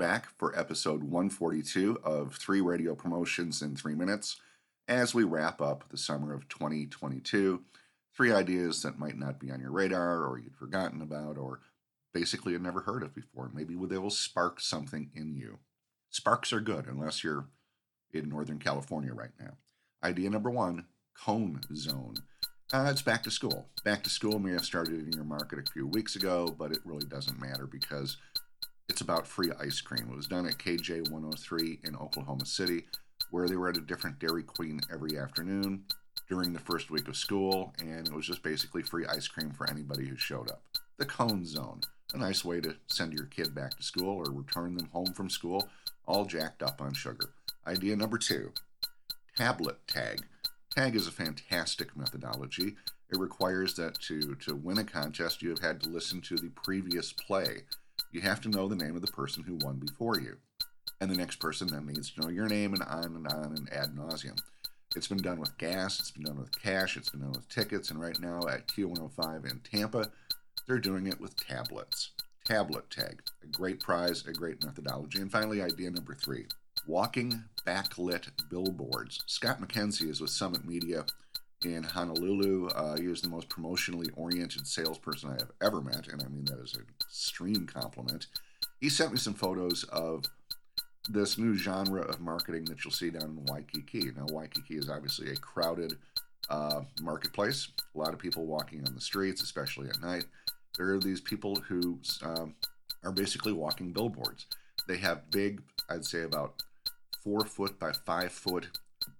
episode 142 of Three Radio Promotions in Three Minutes as we wrap up the summer of 2022. Three ideas that might not be on your radar or you'd forgotten about or basically had never heard of before. Maybe they will spark something in you. Sparks are good unless you're in Northern California right now. Idea number one Cone Zone. Uh, it's back to school. Back to school may have started in your market a few weeks ago, but it really doesn't matter because it's about free ice cream. It was done at KJ 103 in Oklahoma City, where they were at a different Dairy Queen every afternoon during the first week of school, and it was just basically free ice cream for anybody who showed up. The Cone Zone, a nice way to send your kid back to school or return them home from school, all jacked up on sugar. Idea number two tablet tag. Tag is a fantastic methodology. It requires that to, to win a contest, you have had to listen to the previous play. You have to know the name of the person who won before you. And the next person then needs to know your name and on and on and ad nauseum. It's been done with gas, it's been done with cash, it's been done with tickets, and right now at Q105 in Tampa, they're doing it with tablets. Tablet tag, a great prize, a great methodology. And finally, idea number three walking backlit billboards. Scott McKenzie is with Summit Media in Honolulu. Uh, he is the most promotionally oriented salesperson I have ever met, and I mean that as an extreme compliment. He sent me some photos of this new genre of marketing that you'll see down in Waikiki. Now, Waikiki is obviously a crowded uh, marketplace, a lot of people walking on the streets, especially at night. There are these people who um, are basically walking billboards. They have big, I'd say about four foot by five foot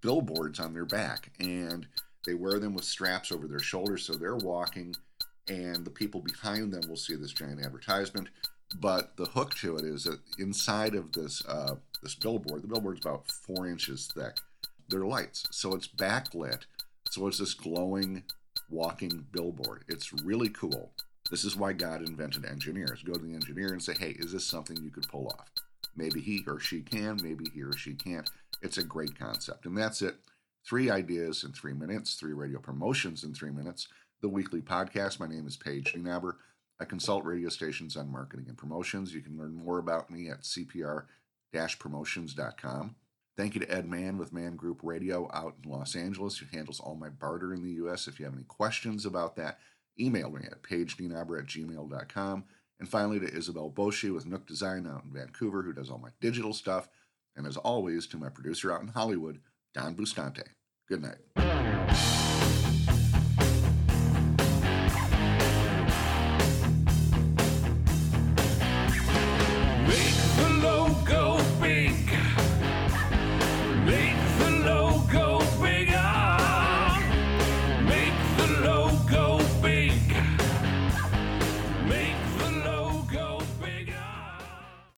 billboards on their back, and they wear them with straps over their shoulders so they're walking, and the people behind them will see this giant advertisement. But the hook to it is that inside of this uh, this billboard, the billboard's about four inches thick. They're lights, so it's backlit. So it's this glowing walking billboard. It's really cool. This is why God invented engineers. Go to the engineer and say, hey, is this something you could pull off? Maybe he or she can, maybe he or she can't. It's a great concept. And that's it. Three ideas in three minutes, three radio promotions in three minutes. The weekly podcast. My name is Paige Nienaber. I consult radio stations on marketing and promotions. You can learn more about me at cpr promotions.com. Thank you to Ed Mann with Mann Group Radio out in Los Angeles, who handles all my barter in the U.S. If you have any questions about that, email me at paigenienaber at gmail.com. And finally, to Isabel Boshi with Nook Design out in Vancouver, who does all my digital stuff. And as always, to my producer out in Hollywood, Don Buscante. Good night.